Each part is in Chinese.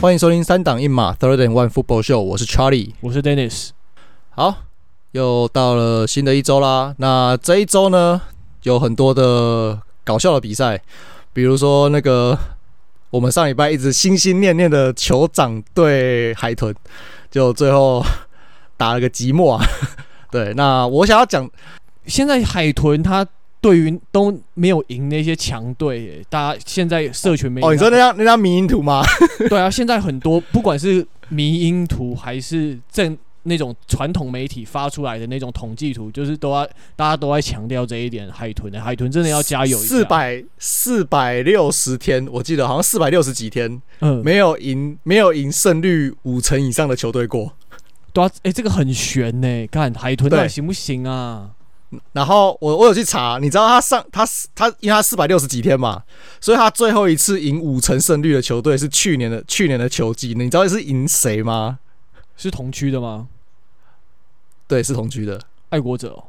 欢迎收听三档一码 Third and One Football Show，我是 Charlie，我是 Dennis。好，又到了新的一周啦。那这一周呢，有很多的搞笑的比赛，比如说那个我们上礼拜一直心心念念的酋长对海豚，就最后打了个寂寞啊。对，那我想要讲，现在海豚它。对于都没有赢那些强队，大家现在社群媒体哦，你说那张那张迷因图吗？对啊，现在很多不管是迷因图还是正那种传统媒体发出来的那种统计图，就是都要大家都在强调这一点。海豚的海豚真的要加油！四百四百六十天，我记得好像四百六十几天，嗯，没有赢没有赢胜率五成以上的球队过。对啊，哎，这个很悬呢，看海豚到底行不行啊？然后我我有去查，你知道他上他他因为他四百六十几天嘛，所以他最后一次赢五成胜率的球队是去年的去年的球季，你知道是赢谁吗？是同区的吗？对，是同区的。爱国者哦，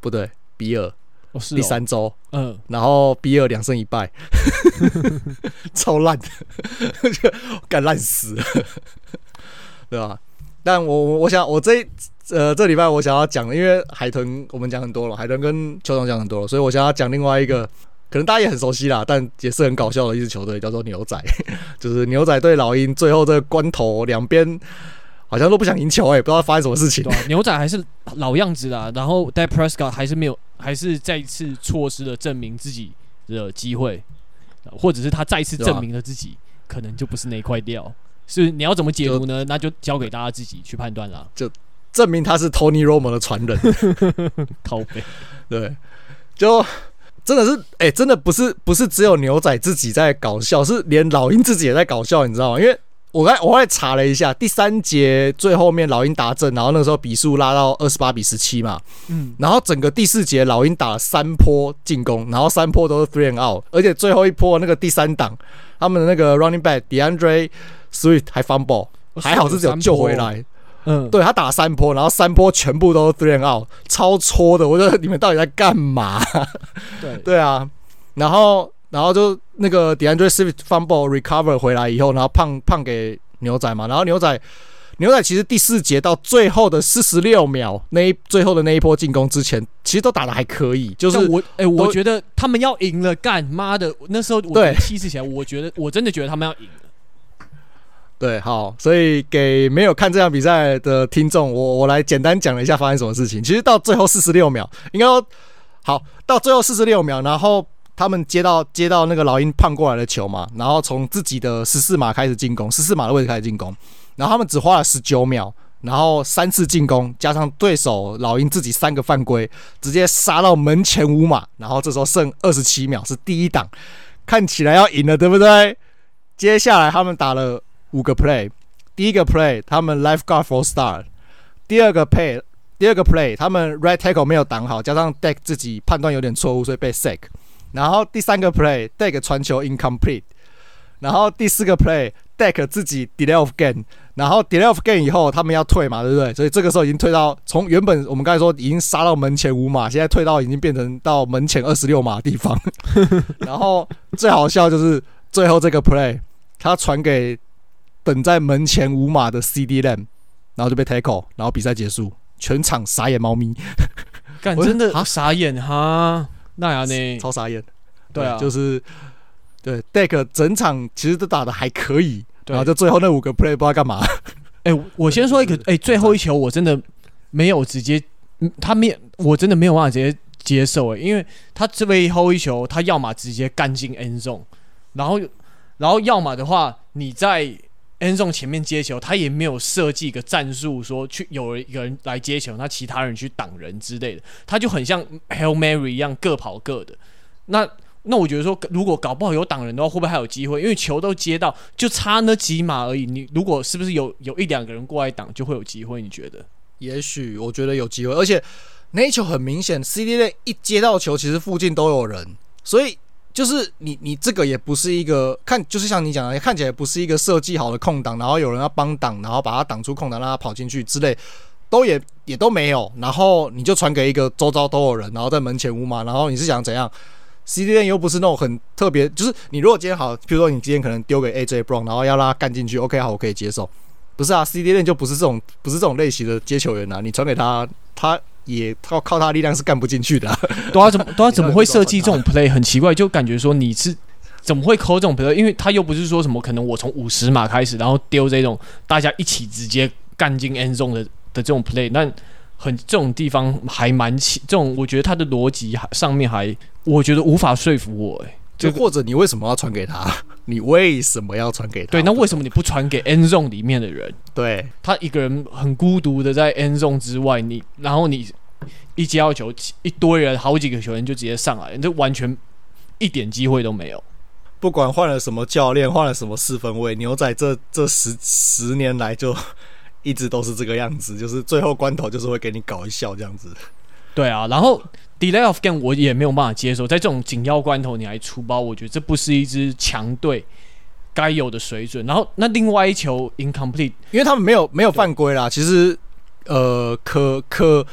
不对，比尔哦是哦。第三周，嗯，然后比尔两胜一败，超烂。的，干烂死。了，对吧？但我我我想我这呃这礼拜我想要讲，因为海豚我们讲很多了，海豚跟酋长讲很多了，所以我想要讲另外一个，可能大家也很熟悉啦，但也是很搞笑的一支球队，叫做牛仔，就是牛仔对老鹰，最后这个关头两边好像都不想赢球，哎，不知道发生什么事情。牛仔还是老样子啦，然后 Dak Prescott 还是没有，还是再一次错失了证明自己的机会，或者是他再一次证明了自己，可能就不是那块料。是你要怎么解读呢？那就交给大家自己去判断了。就证明他是 Tony Romo 的传人，靠北。对，就真的是哎、欸，真的不是不是只有牛仔自己在搞笑，是连老鹰自己也在搞笑，你知道吗？因为我刚我刚才查了一下，第三节最后面老鹰打正，然后那个时候比数拉到二十八比十七嘛，嗯，然后整个第四节老鹰打了三波进攻，然后三波都是 three and out，而且最后一波那个第三档，他们的那个 running back DeAndre。Swift 还 fumble，还好是只有救回来。嗯，对他打三波，然后三波全部都 three and out，超搓的。我觉得你们到底在干嘛？对 对啊，然后然后就那个 DeAndre Swift fumble recover 回来以后，然后胖胖给牛仔嘛。然后牛仔牛仔其实第四节到最后的四十六秒那一最后的那一波进攻之前，其实都打的还可以。就是我哎、欸，我觉得他们要赢了，干妈的！那时候我气势起来，我觉得我真的觉得他们要赢。对，好，所以给没有看这场比赛的听众，我我来简单讲了一下发生什么事情。其实到最后四十六秒，应该说好，到最后四十六秒，然后他们接到接到那个老鹰胖过来的球嘛，然后从自己的十四码开始进攻，十四码的位置开始进攻，然后他们只花了十九秒，然后三次进攻加上对手老鹰自己三个犯规，直接杀到门前五码，然后这时候剩二十七秒是第一档，看起来要赢了，对不对？接下来他们打了。五个 play，第一个 play 他们 lifeguard false start，第二个 play 第二个 play 他们 right tackle 没有挡好，加上 deck 自己判断有点错误，所以被 sack。然后第三个 play deck 传球 incomplete，然后第四个 play deck 自己 delay of gain 然后 delay of gain 以后他们要退嘛，对不对？所以这个时候已经退到从原本我们刚才说已经杀到门前五码，现在退到已经变成到门前二十六码的地方。然后最好笑就是最后这个 play 他传给。等在门前五码的 CeeDee Lamb，然后就被 tackle，然后比赛结束，全场傻眼猫咪，干 真的傻眼哈，那样呢？超傻眼，对啊，就是对 Deck 整场其实都打的还可以，然后就最后那五个 play 不知道干嘛。哎、欸，我先说一个，哎、欸，最后一球我真的没有直接，他没，我真的没有办法直接接受哎、欸，因为他这最后一球，他要么直接干进 end zone，然后，然后要么的话你在。End zone 前面接球，他也没有设计一个战术，说去有一个人来接球，那其他人去挡人之类的，他就很像 Hail Mary 一样各跑各的。那那我觉得说，如果搞不好有挡人的话，会不会还有机会？因为球都接到，就差那几码而已。你如果是不是有有一两个人过来挡，就会有机会？你觉得？也许我觉得有机会，而且那一球很明显，CeeDee 一接到球，其实附近都有人，所以。就是你，你这个也不是一个看，就是像你讲的，看起来不是一个设计好的空档，然后有人要帮挡，然后把他挡出空档，让他跑进去之类，都也也都没有。然后你就传给一个周遭都有人，然后在门前五码，然后你是想怎样？CD Lamb 又不是那种很特别，就是你如果今天好，比如说你今天可能丢给 AJ Brown，然后要让他干进去，OK 好，我可以接受。不是啊，CD Lamb 就不是这种，不是这种类型的接球员啊，你传给他，他也靠靠他力量是干不进去的、啊。对啊，怎么 对啊，怎么会设计这种 play？很奇怪，就感觉说你是怎么会抠这种 play？因为他又不是说什么可能我从五十码开始，然后丢这种大家一起直接干进 end zone 的的这种 play，那。很这种地方还蛮奇，这种我觉得他的逻辑上面还，我觉得无法说服我哎、欸。就或者你为什么要传给他？你为什么要传给他？对，那为什么你不传给 end zone 里面的人？对，他一个人很孤独的在 end zone 之外，你然后你一接到球，一堆人好几个球员就直接上来，这完全一点机会都没有。不管换了什么教练，换了什么四分位，牛仔这这十十年来就。一直都是这个样子，就是最后关头就是会给你搞一笑这样子。对啊，然后 delay of game 我也没有办法接受，在这种紧要关头你还出包，我觉得这不是一支强队该有的水准。然后那另外一球 incomplete，因为他们没有没有犯规啦，其实呃可可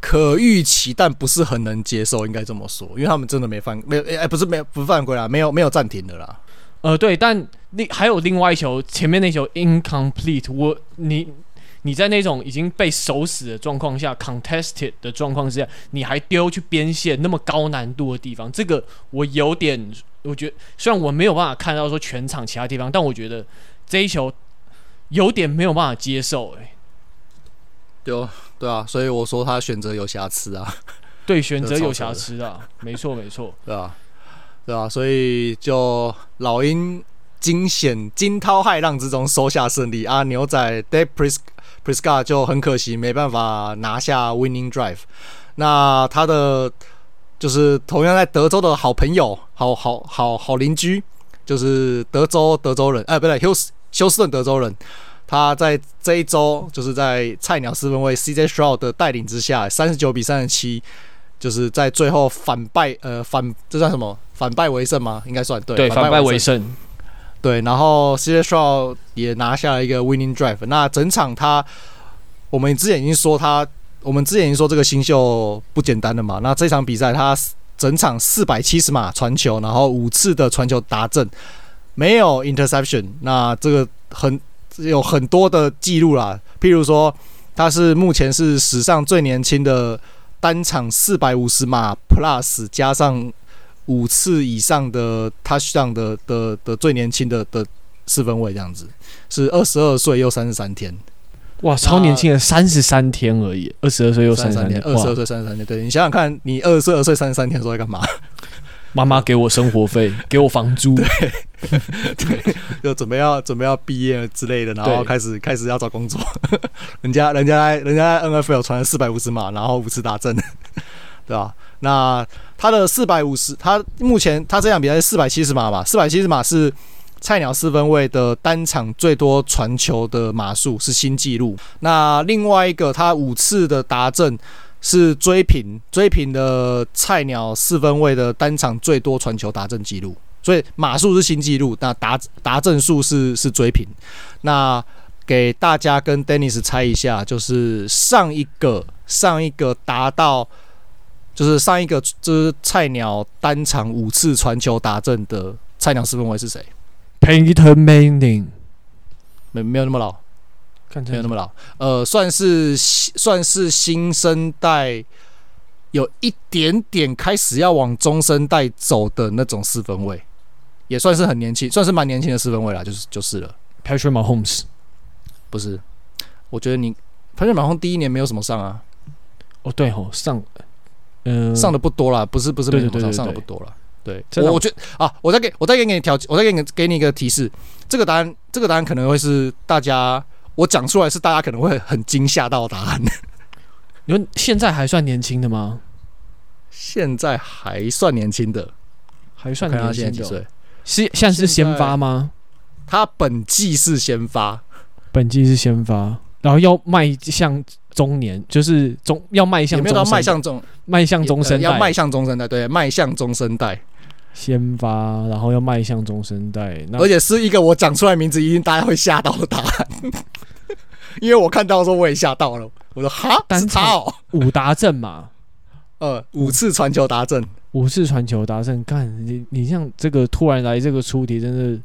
可预期，但不是很能接受，应该这么说，因为他们真的没犯没有哎、欸、不是没有不犯规啦，没有没有暂停的啦。呃，对，但另还有另外一球，前面那球 incomplete，我你你在那种已经被守死的状况下，contested 的状况之下，你还丢去边线那么高难度的地方，这个我有点，我觉得虽然我没有办法看到说全场其他地方，但我觉得这一球有点没有办法接受，哎，对对啊，所以我说他选择有瑕疵啊，对，选择有瑕疵啊，没错没错，对啊。对啊，所以就老鹰惊险惊涛骇浪之中收下胜利啊！牛仔 Dak Prescott 就很可惜没办法拿下 Winning Drive。那他的就是同样在德州的好朋友，好好好好邻居，就是德州德州人，哎，不对，休斯休斯顿德州人。他在这一周就是在菜鸟四分卫 CJ Stroud 的带领之下，三十九比三十七。就是在最后反败，呃，反这算什么？反败为胜吗？应该算对。对，反败为胜。对，然后 CJ Stroud 也拿下了一个 winning drive。那整场他，我们之前已经说他，我们之前已经说这个新秀不简单的嘛。那这场比赛他整场四百七十码传球，然后五次的传球达阵，没有 interception。那这个很有很多的记录啦，譬如说他是目前是史上最年轻的。单场四百五十码 plus 加上五次以上的 touchdown 的的的最年轻的的四分卫这样子，是二十二岁又三十三天，哇，超年轻的三十三天而已，二十二岁又三十三天，二十二岁三十三天，对，你想想看，你二十二岁三十三天的时候在干嘛？妈妈给我生活费，给我房租，对，对，就准备要准备要毕业之类的，然后开始开始要找工作。人家人家人家 NFL 传了四百五十码，然后五次达阵，对吧？那他的四百五十，他目前他这场比赛是四百七十码吧？四百七十码是菜鸟四分卫的单场最多传球的码数，是新纪录。那另外一个，他五次的达阵。是追平追平的菜鸟四分卫的单场最多传球达阵记录，所以码数是新纪录，那达达阵数是是追平。那给大家跟 Dennis 猜一下，就是上一个上一个达到，就是上一个就是菜鸟单场五次传球达阵的菜鸟四分卫是谁？Peyton Manning，没没有那么老。没有那么老，呃，算是算是新生代，有一点点开始要往中生代走的那种四分卫，也算是很年轻，算是蛮年轻的四分卫啦，就是就是了。Patrick Mahomes 不是，我觉得你 Patrick Mahomes 第一年没有什么上啊。哦，对哦，上，嗯、呃，上的不多啦，不是不是没什么上，的不多啦。对，我我觉得啊，我再给我再给你条，我再给你给你一个提示，这个答案这个答案可能会是大家。我讲出来是大家可能会很惊吓到的答案。你们现在还算年轻的吗？现在还算年轻的，还算年轻的。是现在是先发吗？他本季是先发，本季是先发，然后要迈向中年，就是中要迈向，中没有到迈向中迈向中生代？要迈向中生代，对，迈向中生代。先发，然后要迈向中生代，而且是一个我讲出来名字一定大家会吓到的答案，因为我看到的时候我也吓到了，我说哈，单超五达阵嘛，呃，五次传球达阵，五次传球达阵，干你你像这个突然来这个出题，真的，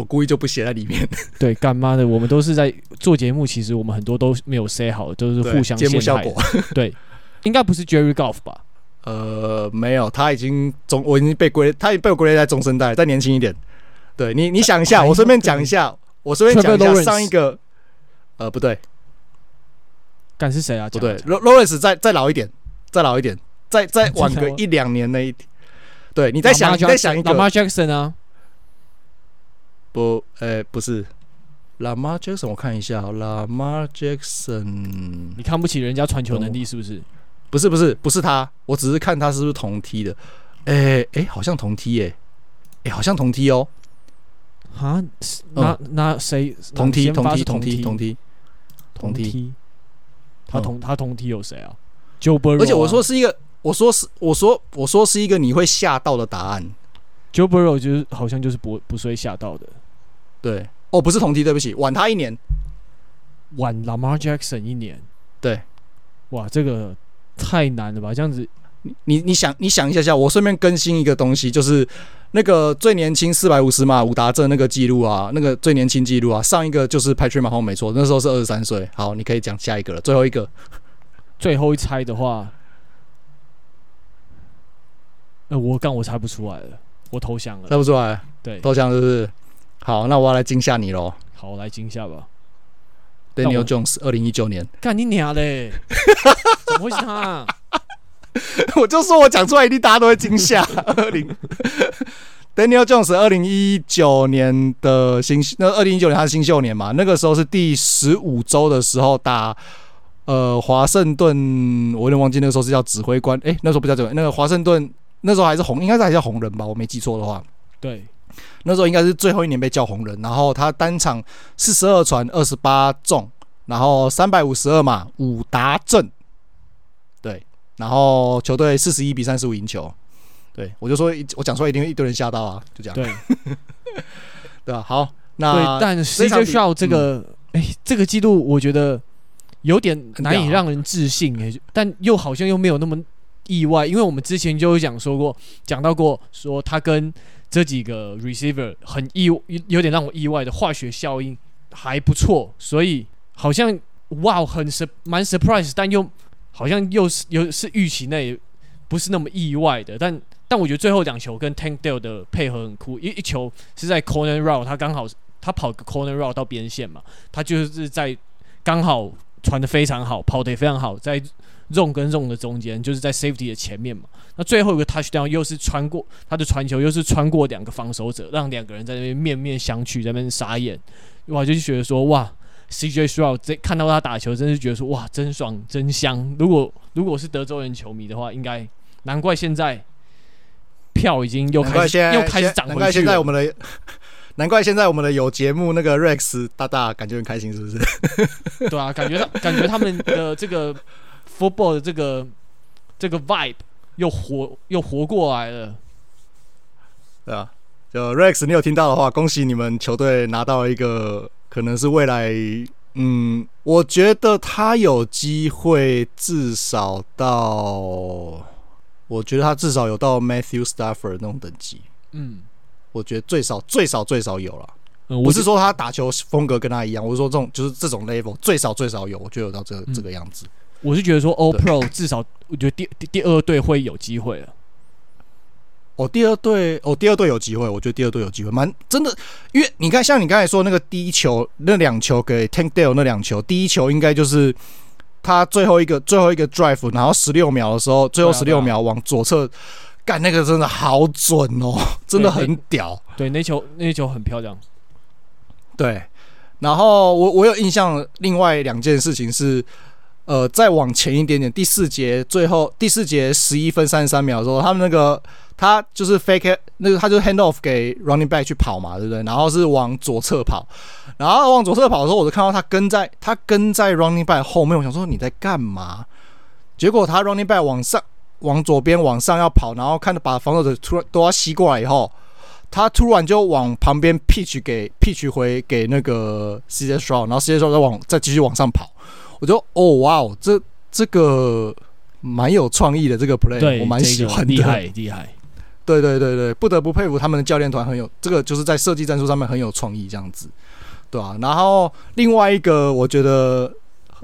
我故意就不写在里面。对，干妈的，我们都是在做节目，其实我们很多都没有 say 好，都是互相节目效果。对，应该不是 Jerry Golf 吧？呃，没有，他已经中，我已经被归，他已经被我归类在中生代，再年轻一点。对你，你想一下，我顺便讲一下，我顺便讲一下上一个，呃，不对，敢是谁啊？不对，Lawrence 再再老一点，再老一点，再再晚个一两年那一，对你再想，你再想一个，Lamar Jackson 啊？不，呃，不是，Lamar Jackson，我看一下，Lamar Jackson，你看不起人家传球能力是不是？不是不是不是他，我只是看他是不是同梯的，哎、欸、哎、欸，好像同梯哎，哎，好像同梯哦，啊，那那谁？同梯同梯同梯同梯同梯，他同他同梯有谁啊？Joe Burrow，而且我说是一个，我说是我说我说是一个你会吓到的答案，Joe Burrow 就是好像就是不不是会吓到的，对，哦，不是同梯，对不起，晚他一年，晚 Lamar Jackson 一年，对，哇，这个。太难了吧？这样子，你你想你想一下下，我顺便更新一个东西，就是那个最年轻四百五十码五达阵那个记录啊，那个最年轻记录啊，上一个就是 Patrick Mahomes 没错，那时候是二十三岁。好，你可以讲下一个了，最后一个，最后一猜的话，呃，我刚我猜不出来了，我投降了，猜不出来，对，投降是不是？好，那我要来惊吓你喽。好，来惊吓吧。Daniel Jones，二零一九年，干你娘嘞！怎么会是他啊？我就说我讲出来，一定大家都会惊吓。二零 Daniel Jones，二零一九年的新那二零一九年他是新秀年嘛？那个时候是第十五周的时候打呃华盛顿，我有点忘记那个时候是叫指挥官，诶、欸，那时候不叫指挥，那个华盛顿那时候还是红，应该是还叫红人吧？我没记错的话，对。那时候应该是最后一年被叫红人，然后他单场四十二传二十八中，然后三百五十二码五达阵，对，然后球队四十一比三十五赢球，对，我就说我讲出来一定一堆人吓到啊，就这样，对，对吧？好，那但 CJ Stroud 这个，哎、嗯欸，这个记录我觉得有点难以让人置信诶、欸，但又好像又没有那么意外，因为我们之前就有讲说过，讲到过说他跟。这几个 receiver 很意有点让我意外的化学效应还不错，所以好像哇很 sur 蛮 surprise，但又好像又是又是预期内不是那么意外的，但但我觉得最后两球跟 Tank Dell 的配合很酷，一一球是在 corner route，他刚好他跑个 corner route 到边线嘛，他就是在刚好传得非常好，跑得也非常好，在 zone 跟 zone 的中间，就是在 safety 的前面嘛。那最后一个 touchdown 又是穿过他的传球，又是穿过两个防守者，让两个人在那边面面相觑，在那边傻眼。哇，就觉得说哇，CJ Stroud 这看到他打球，真是觉得说哇，真爽，真香。如果如果是德州人球迷的话，应该难怪现在票已经又开始又开始涨回去了。难怪现在我们的 难怪现在我们的有节目那个 Rex 大大感觉很开心，是不是？对啊，感觉他感觉他们的这个。Football 的这个这个 vibe 又活又活过来了，对啊，就 Rex，你有听到的话，恭喜你们球队拿到一个可能是未来，嗯，我觉得他有机会至少到，我觉得他至少有到 Matthew Stafford 那种等级，嗯，我觉得最少最少最少有了，嗯，不是说他打球风格跟他一样，我是说这种就是这种 level 最少最少有，我觉得有到这个、嗯、这个样子。我是觉得说，All Pro 至少我觉得第第第二队会有机会了。哦，第二队哦，第二队有机会，我觉得第二队有机会，蛮真的。因为你看，像你刚才说那个第一球那两球给 Tank Dale 那两球，第一球应该就是他最后一个最后一个 drive，然后十六秒的时候，最后十六秒往左侧干那个真的好准哦，真的很屌。对，对那球那球很漂亮。对，然后我我有印象，另外两件事情是。呃，再往前一点点，第四节最后第四节十一分三十三秒的时候，他们那个他就是 fake 那个他就 hand off 给 running back 去跑嘛，对不对？然后是往左侧跑，然后往左侧跑的时候，我就看到他跟在他跟在 running back 后面，我想说你在干嘛？结果他 running back 往上往左边往上要跑，然后看着把防守者突然都要吸过来以后，他突然就往旁边 pitch 给 pitch 回给那个 CJ Stroud，然后 CJ Stroud 再往再继续往上跑。我就哦哇哦，这这个蛮有创意的这个 play，我蛮喜欢的，厉害厉害。对对对对，不得不佩服他们的教练团很有这个，就是在设计战术上面很有创意这样子，对啊，然后另外一个我觉得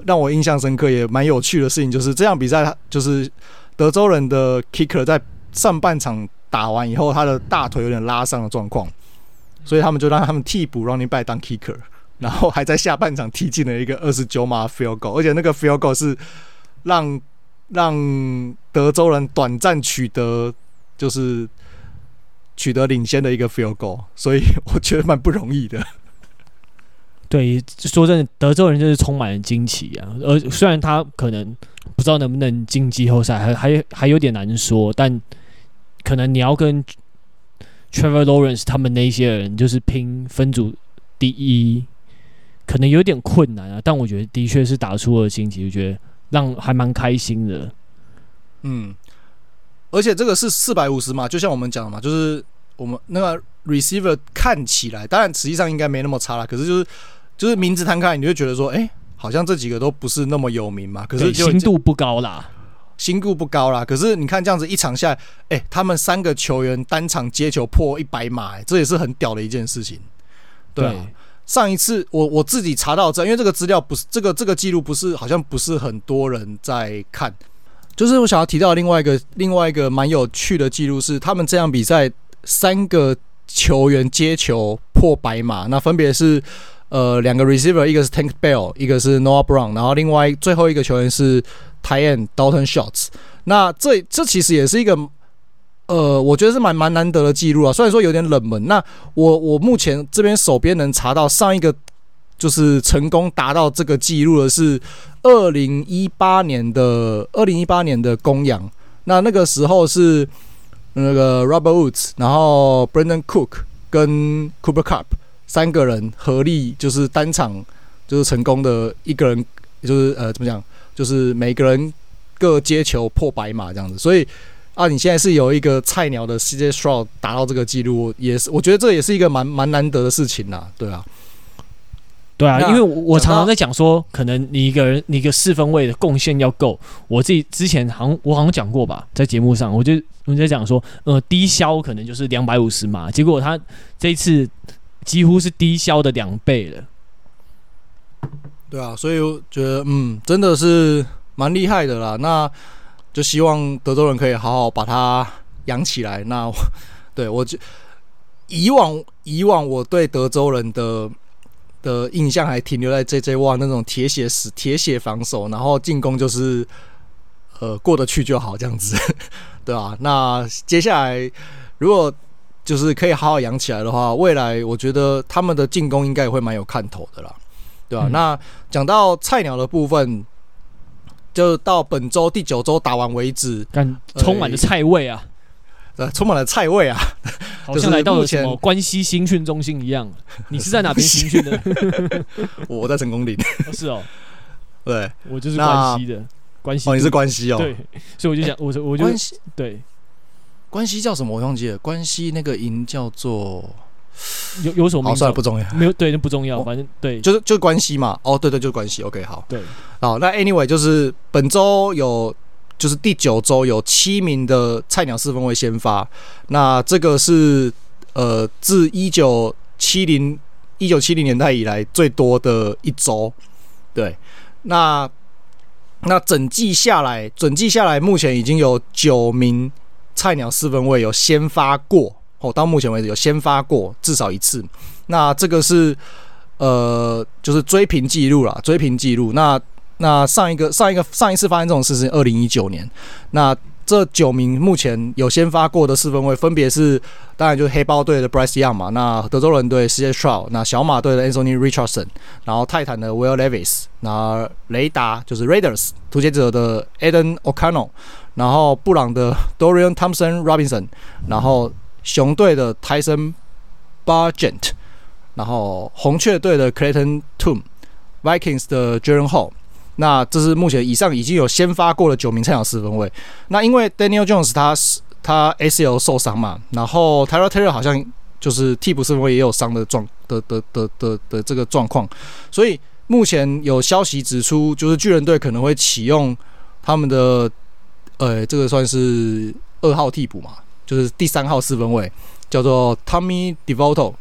让我印象深刻也蛮有趣的事情，就是这场比赛，就是德州人的 kicker 在上半场打完以后，他的大腿有点拉伤的状况，所以他们就让他们替补 running back 当 kicker，然后还在下半场踢进了一个二十九码 field goal，而且那个 field goal 是让让德州人短暂取得。就是取得领先的一个 field goal，所以我觉得蛮不容易的。对，说真的，德州人就是充满了惊奇啊。而虽然他可能不知道能不能进季后赛，还还还有点难说，但可能你要跟 Trevor Lawrence 他们那些人就是拼分组第一，可能有点困难啊。但我觉得的确是打出了惊奇，我觉得让还蛮开心的。嗯。而且这个是四百五十码，就像我们讲的嘛，就是我们那个 receiver 看起来，当然实际上应该没那么差啦。可是就是就是名字摊开，你就会觉得说，哎、欸，好像这几个都不是那么有名嘛。可是心度不高啦，心度不高啦。可是你看这样子一场下来，哎、欸，他们三个球员单场接球破一百码，哎，这也是很屌的一件事情。对，啊、对，上一次我我自己查到这，因为这个资料不是这个这个记录不是好像不是很多人在看。就是我想要提到另外一个另外一个蛮有趣的记录是，他们这场比赛三个球员接球破百码，那分别是呃两个 receiver，一个是 Tank Bell，一个是 Noah Brown，然后另外最后一个球员是 Tight End Dalton Shots。那这这其实也是一个呃，我觉得是蛮蛮难得的记录啊，虽然说有点冷门。那我我目前这边手边能查到上一个。就是成功达到这个记录的是二零一八年的二零一八年的公羊，那那个时候是那个 Robert Woods，然后 Brandon Cook 跟 Cooper Cup 三个人合力，就是单场就是成功的一个人，就是呃怎么讲，就是每个人各接球破百码这样子。所以啊，你现在是有一个菜鸟的 CJ Stroud 达到这个记录，也是我觉得这也是一个蛮蛮难得的事情呐，对啊。对啊，因为我常常在讲说，可能你一个人，你一个四分位的贡献要够。我自己之前好像我好像讲过吧，在节目上，我就我就在讲说，呃，低消可能就是两百五十码，结果他这一次几乎是低消的两倍了。对啊，所以我觉得，嗯，真的是蛮厉害的啦。那就希望德州人可以好好把它养起来。那 对我就以往以往我对德州人的。的印象还停留在 JJ Watt 那种铁血死铁血防守，然后进攻就是呃过得去就好这样子，对吧、啊？那接下来如果就是可以好好养起来的话，未来我觉得他们的进攻应该也会蛮有看头的啦，对吧、啊？嗯、那讲到菜鸟的部分，就到本周第九周打完为止，感充满了菜味啊。呃，充满了菜味啊，好像来到了什么关西新训中心一样。你是在哪边新训的？我在成功岭。是哦，对，我就是关西的。关西哦，你是关西哦。对，所以我就想，我就我就关西对，关西叫什么？我忘记了。关西那个营叫做有有什么？好，算了，不重要。没有，对，那不重要。反正对，就是就是关系嘛。哦，对对，就是关系。OK，好。对，好，那 Anyway，就是本周有。就是第九周有七名的菜鸟四分卫先发，那这个是呃自一九七零一九七零年代以来最多的一周，对，那那整季下来，整季下来目前已经有九名菜鸟四分卫有先发过哦，到目前为止有先发过至少一次，那这个是呃就是追平记录啦，追平记录那。那上一个上一个上一次发生这种事是二零一九年，那这九名目前有先发过的四分卫分别是，当然就是黑豹队的 Bryce Young 嘛，那德州人队 CJ Stroud，那小马队的 Anthony Richardson，然后泰坦的 Will Levis，然后雷达就是 Raiders 突击者的 Aden O'Connell，然后布朗的 Dorian Thompson Robinson，然后熊队的 Tyson Bagent，然后红雀队的 Clayton Tune，Vikings 的 j e r e n Hall。那这是目前以上已经有先发过的九名菜鸟四分卫。那因为 Daniel Jones 他是他 ACL 受伤嘛，然后 Tyrod Taylor 好像就是替补四分卫也有伤的状的的的的的这个状况，所以目前有消息指出，就是巨人队可能会启用他们的呃，这个算是二号替补嘛，就是第三号四分卫，叫做 Tommy DeVoto，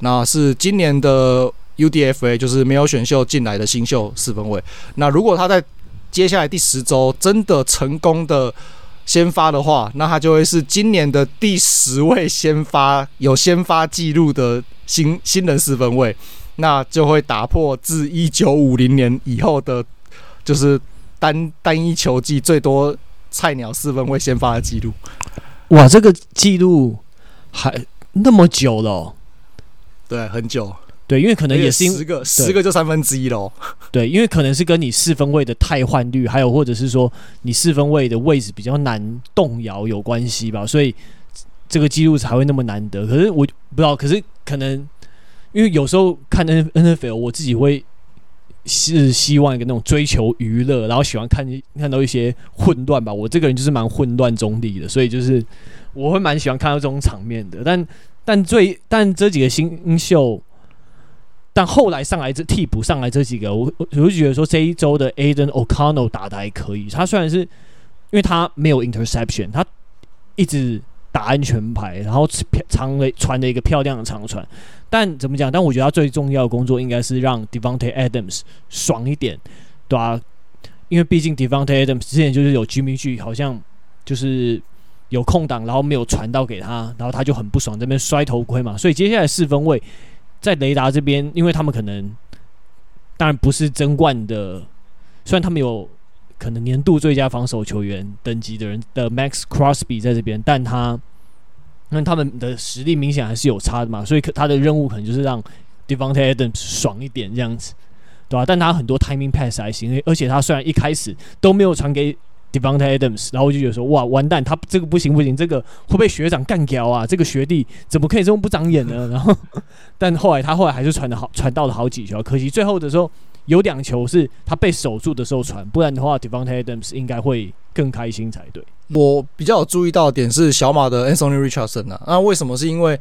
那是今年的 UDFA，就是没有选秀进来的新秀四分卫。那如果他在接下来第十周真的成功的先发的话，那他就会是今年的第十位先发有先发记录的新新人四分卫，那就会打破自一九五零年以后的，就是单单一球季最多菜鸟四分卫先发的记录。哇，这个记录还那么久了哦？对，很久。对，因为可能也是十个，十个就三分之一喽。对，因为可能是跟你四分位的汰换率，还有或者是说你四分位的位置比较难动摇有关系吧，所以这个记录才会那么难得。可是我不知道，可是可能因为有时候看 N N F L，我自己会是希望一个那种追求娱乐，然后喜欢看看到一些混乱吧。我这个人就是蛮混乱中立的，所以就是我会蛮喜欢看到这种场面的。但但最但这几个新秀。但后来上来这替补上来这几个，我我就觉得说这一周的 Aiden O'Connell 打的还可以。他虽然是因为他没有 interception，他一直打安全牌，然后长了传了一个漂亮的长传。但怎么讲？但我觉得他最重要的工作应该是让 Devante Adams 爽一点，对吧、啊？因为毕竟 Devante Adams 之前就是有 Jimmy G 好像就是有空档，然后没有传到给他，然后他就很不爽，这边摔头盔嘛。所以接下来四分卫。在雷达这边，因为他们可能当然不是争冠的，虽然他们有可能年度最佳防守球员等级的人的 Max Crosby 在这边，但他那他们的实力明显还是有差的嘛，所以可他的任务可能就是让 Devante Adams 爽一点这样子，对吧？但他很多 timing pass 还行，而且他虽然一开始都没有传给。Devante Adams，然后我就觉得说，哇，完蛋，他这个不行不行，这个会被学长干掉啊！这个学弟怎么可以这么不长眼呢？然后，但后来他后来还是传的好，传到了好几球，可惜最后的时候有两球是他被守住的时候传，不然的话 d e v o n t Adams 应该会更开心才对。我比较有注意到的点是小马的 Anthony Richardson 啊，那为什么？是因为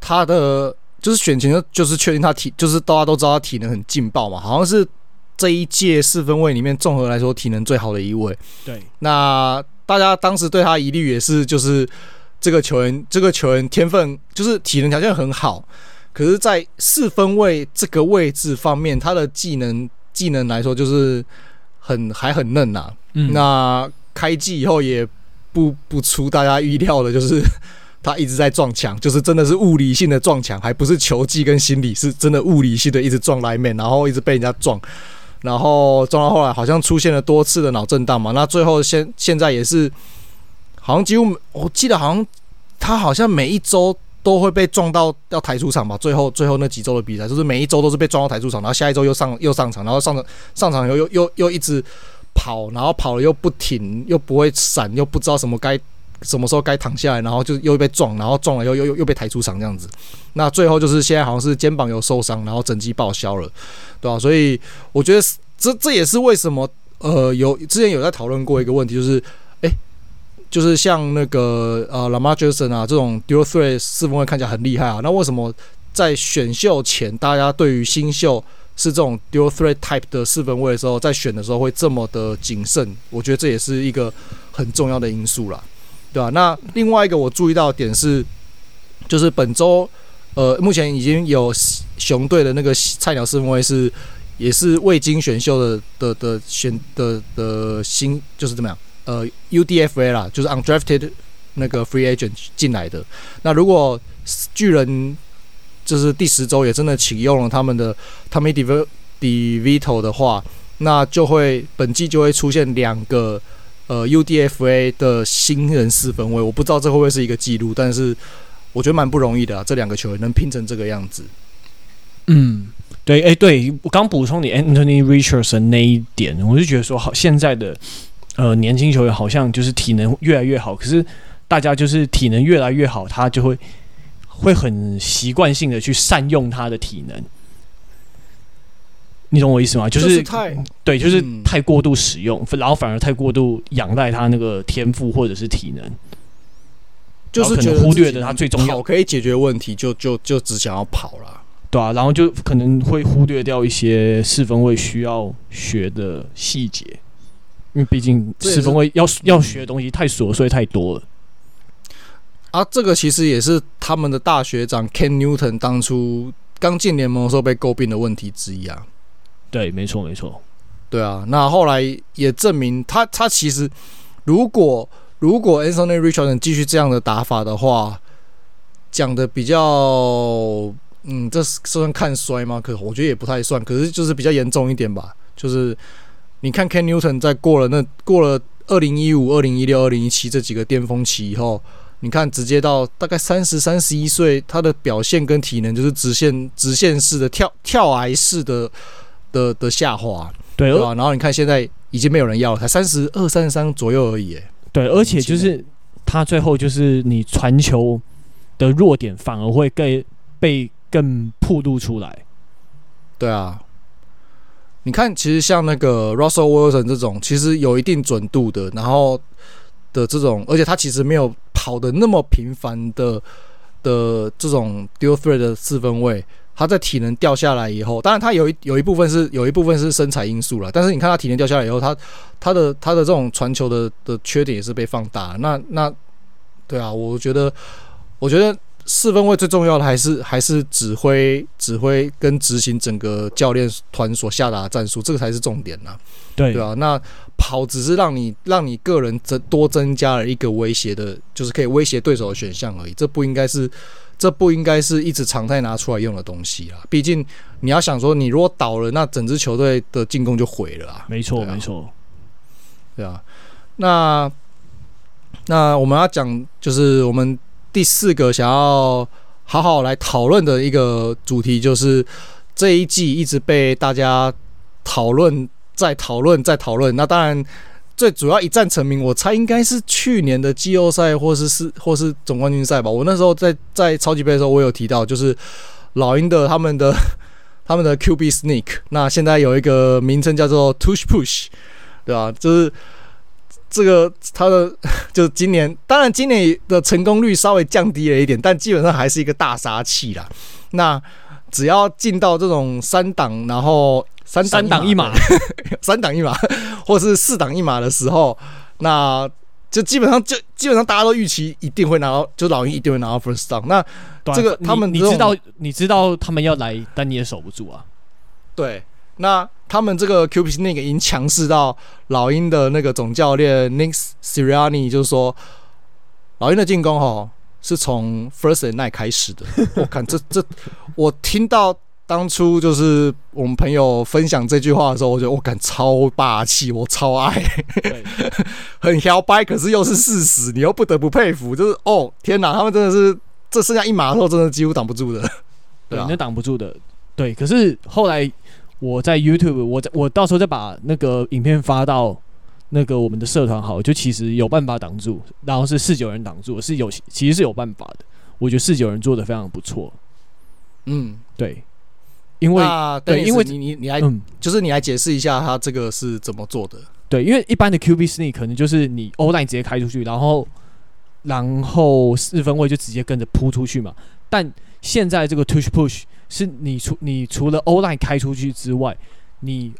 他的就是选前就是确定他体，就是大家都知道他体能很劲爆嘛，好像是。这一届四分位里面，综合来说体能最好的一位。对，那大家当时对他疑虑也是，就是这个球员，这个球员天分就是体能条件很好，可是，在四分位这个位置方面，他的技能技能来说就是很还很嫩呐、啊。嗯，那开季以后也不不出大家预料的，就是他一直在撞墙，就是真的是物理性的撞墙，还不是球技跟心理，是真的物理性的一直撞来面，然后一直被人家撞。然后撞到后来，好像出现了多次的脑震荡嘛。那最后现现在也是，好像几乎我记得好像他好像每一周都会被撞到要抬出场吧。最后最后那几周的比赛，就是每一周都是被撞到抬出场，然后下一周又上又上场，然后上场上场又又又又一直跑，然后跑了又不停，又不会闪，又不知道什么该。什么时候该躺下来，然后就又被撞，然后撞了又又又又被抬出场这样子。那最后就是现在好像是肩膀有受伤，然后整季报销了，对吧？所以我觉得这这也是为什么呃有之前有在讨论过一个问题，就是，就是像那个呃 Lamar Jackson 啊这种 Dual Threat 四分卫看起来很厉害啊，那为什么在选秀前大家对于新秀是这种 Dual Threat Type 的四分卫的时候，在选的时候会这么的谨慎？我觉得这也是一个很重要的因素啦。对吧、啊？那另外一个我注意到点是，就是本周，呃，目前已经有熊队的那个菜鸟四分卫是，也是未经选秀的的的选的的新，就是怎么样？呃，UDFA 啦，就是 undrafted 那个 free agent 进来的。那如果巨人就是第十周也真的启用了他们的 Tommy DeVito 的话，那就会本季就会出现两个。呃，UDFA 的新人四分卫，我不知道这会不会是一个记录，但是我觉得蛮不容易的啊，这两个球员能拼成这个样子。嗯，对，哎，对我刚补充你 Anthony Richardson 那一点，我就觉得说，好，现在的呃年轻球员好像就是体能越来越好，可是大家就是体能越来越好，他就会会很习惯性的去善用他的体能。你懂我意思吗？就是，就是太对，就是太过度使用，嗯，然后反而太过度仰赖他那个天赋或者是体能，就是可能忽略了他最重要可以解决问题，就就就只想要跑了，对啊，然后就可能会忽略掉一些四分卫需要学的细节。因为毕竟四分卫要要学的东西太琐碎太多了。啊，这个其实也是他们的大学长 Ken Newton 当初刚进联盟的时候被诟病的问题之一啊。对，没错，没错。对啊，那后来也证明他他其实如果如果 Anthony Richardson 继续这样的打法的话，讲的比较嗯，这算看衰吗？可我觉得也不太算，可是就是比较严重一点吧。就是你看 Ken Newton 在过了那过了二零一五、二零一六、二零一七这几个巅峰期以后。你看，直接到大概三十三十一岁，他的表现跟体能就是直线直线式的跳跳崖式的的的下滑，对，对吧？然后你看现在已经没有人要了，才三十二、三十三左右而已。对，而且就是他最后就是你传球的弱点反而会更被更暴露出来。对啊，你看，其实像那个 Russell Wilson 这种，其实有一定准度的，然后的这种，而且他其实没有。跑的那么频繁的的这种 dual threat 的四分卫，他在体能掉下来以后，当然他有一有一部分是有一部分是身材因素了，但是你看他体能掉下来以后，他他的他的这种传球的的缺点也是被放大。那那对啊，我觉得我觉得。四分卫最重要的还是还是指挥、指挥跟执行整个教练团所下达的战术，这个才是重点呐、啊。对对啊，那跑只是让你让你个人增多增加了一个威胁的，就是可以威胁对手的选项而已。这不应该是这不应该是一直常态拿出来用的东西啊。毕竟你要想说，你如果倒了，那整支球队的进攻就毁了啊。没错，没错。对啊，那那我们要讲就是我们。第四个想要好好来讨论的一个主题，就是这一季一直被大家讨论、在讨论、在讨论。那当然，最主要一战成名，我猜应该是去年的季后赛，或是是 或是总冠军赛吧。我那时候在在超级杯的时候，我有提到，就是老鹰的他们的 他们的 QB Sneak。那现在有一个名称叫做 Tush Push，对吧？就是。这个他的 就是今年，当然今年的成功率稍微降低了一点，但基本上还是一个大杀器啦。那只要进到这种三档，然后三档一码，三档一码，或是四档一码的时候，那就基本上就基本上大家都预期一定会拿到，就老鹰一定会拿到 first down。那这个他们你，你知道你知道他们要来，但你也守不住啊。对，那。他们这个 Q P Sneak 已经强势到老鹰的那个总教练 Nick Sirianni，就是说老鹰的进攻哦是从 First Night 开始的。我看这这，我听到当初就是我们朋友分享这句话的时候，我觉得我感超霸气，我超爱，很摇摆，可是又是事实，你又不得不佩服。就是哦天哪，他们真的是这剩下一码的时候，真的几乎挡不住的，对啊，那挡不住的。对，可是后来。我在 YouTube，我在我到时候再把那个影片发到那个我们的社团好，就其实有办法挡住，然后是四九人挡住，是有其实是有办法的。我觉得四九人做的非常不错。嗯，对，因为对，因为你你你来，嗯，就是你来解释一下他这个是怎么做的。对，因为一般的 QB sneak 可能就是你 O line 直接开出去，然后然后四分位就直接跟着扑出去嘛。但现在这个 tush push。是你除你除了 O line 开出去之外，你